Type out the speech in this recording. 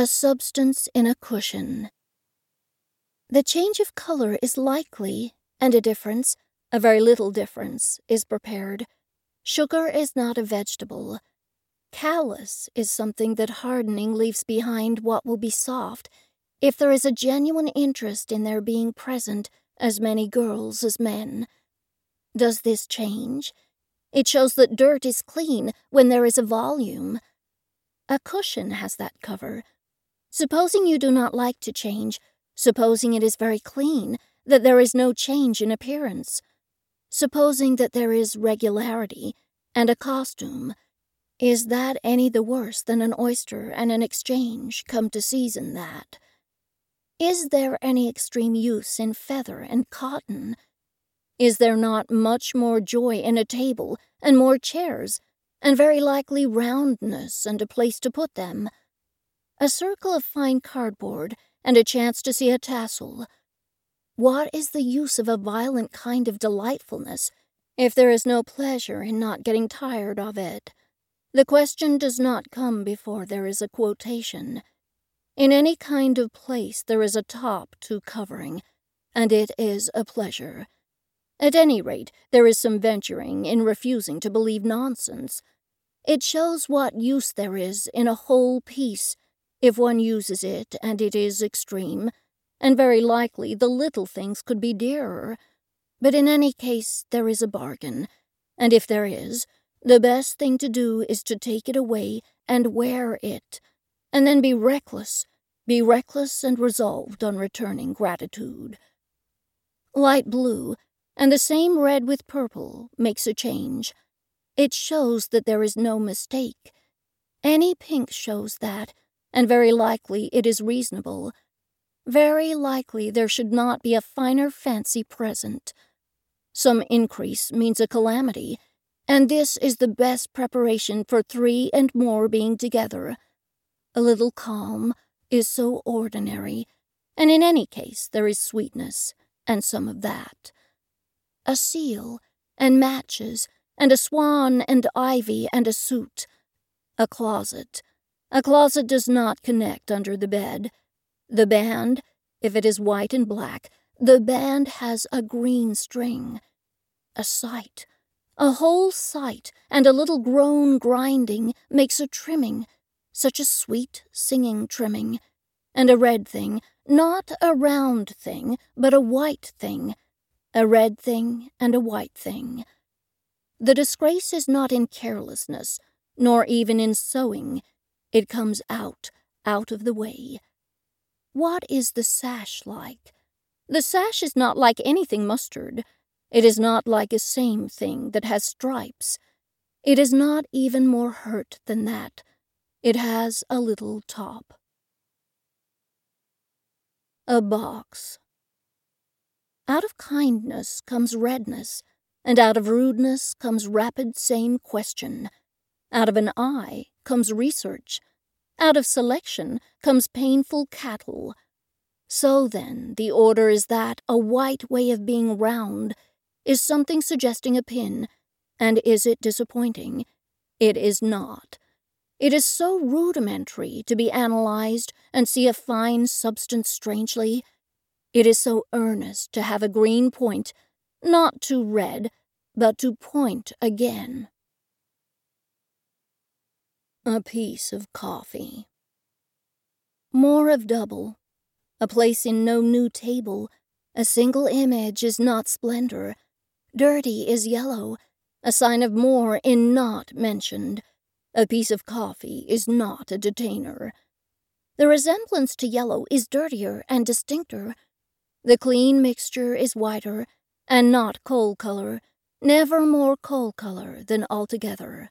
A substance in a cushion. The change of color is likely, and a difference, a very little difference, is prepared. Sugar is not a vegetable. Callous is something that hardening leaves behind what will be soft if there is a genuine interest in their being present as many girls as men. Does this change? It shows that dirt is clean when there is a volume. A cushion has that cover, Supposing you do not like to change, supposing it is very clean, that there is no change in appearance, supposing that there is regularity and a costume, is that any the worse than an oyster and an exchange come to season that? Is there any extreme use in feather and cotton? Is there not much more joy in a table and more chairs, and very likely roundness and a place to put them? A circle of fine cardboard, and a chance to see a tassel. What is the use of a violent kind of delightfulness if there is no pleasure in not getting tired of it? The question does not come before there is a quotation. In any kind of place there is a top to covering, and it is a pleasure. At any rate, there is some venturing in refusing to believe nonsense. It shows what use there is in a whole piece if one uses it and it is extreme, and very likely the little things could be dearer. But in any case, there is a bargain, and if there is, the best thing to do is to take it away and wear it, and then be reckless, be reckless and resolved on returning gratitude. Light blue, and the same red with purple, makes a change. It shows that there is no mistake. Any pink shows that, and very likely it is reasonable. Very likely there should not be a finer fancy present. Some increase means a calamity, and this is the best preparation for three and more being together. A little calm is so ordinary, and in any case there is sweetness, and some of that. A seal, and matches, and a swan, and ivy, and a suit. A closet, a closet does not connect under the bed. The band, if it is white and black, the band has a green string. A sight, a whole sight, and a little groan grinding makes a trimming, such a sweet singing trimming. And a red thing, not a round thing, but a white thing. A red thing and a white thing. The disgrace is not in carelessness, nor even in sewing. It comes out, out of the way. What is the sash like? The sash is not like anything mustard. It is not like a same thing that has stripes. It is not even more hurt than that. It has a little top. A box. Out of kindness comes redness, and out of rudeness comes rapid same question. Out of an eye comes research. Out of selection comes painful cattle. So then, the order is that a white way of being round is something suggesting a pin, and is it disappointing? It is not. It is so rudimentary to be analyzed and see a fine substance strangely. It is so earnest to have a green point, not to red, but to point again a piece of coffee. More of double, a place in no new table, a single image is not splendor, dirty is yellow, a sign of more in not mentioned, a piece of coffee is not a detainer. The resemblance to yellow is dirtier and distincter. The clean mixture is whiter, and not coal color, never more coal color than altogether.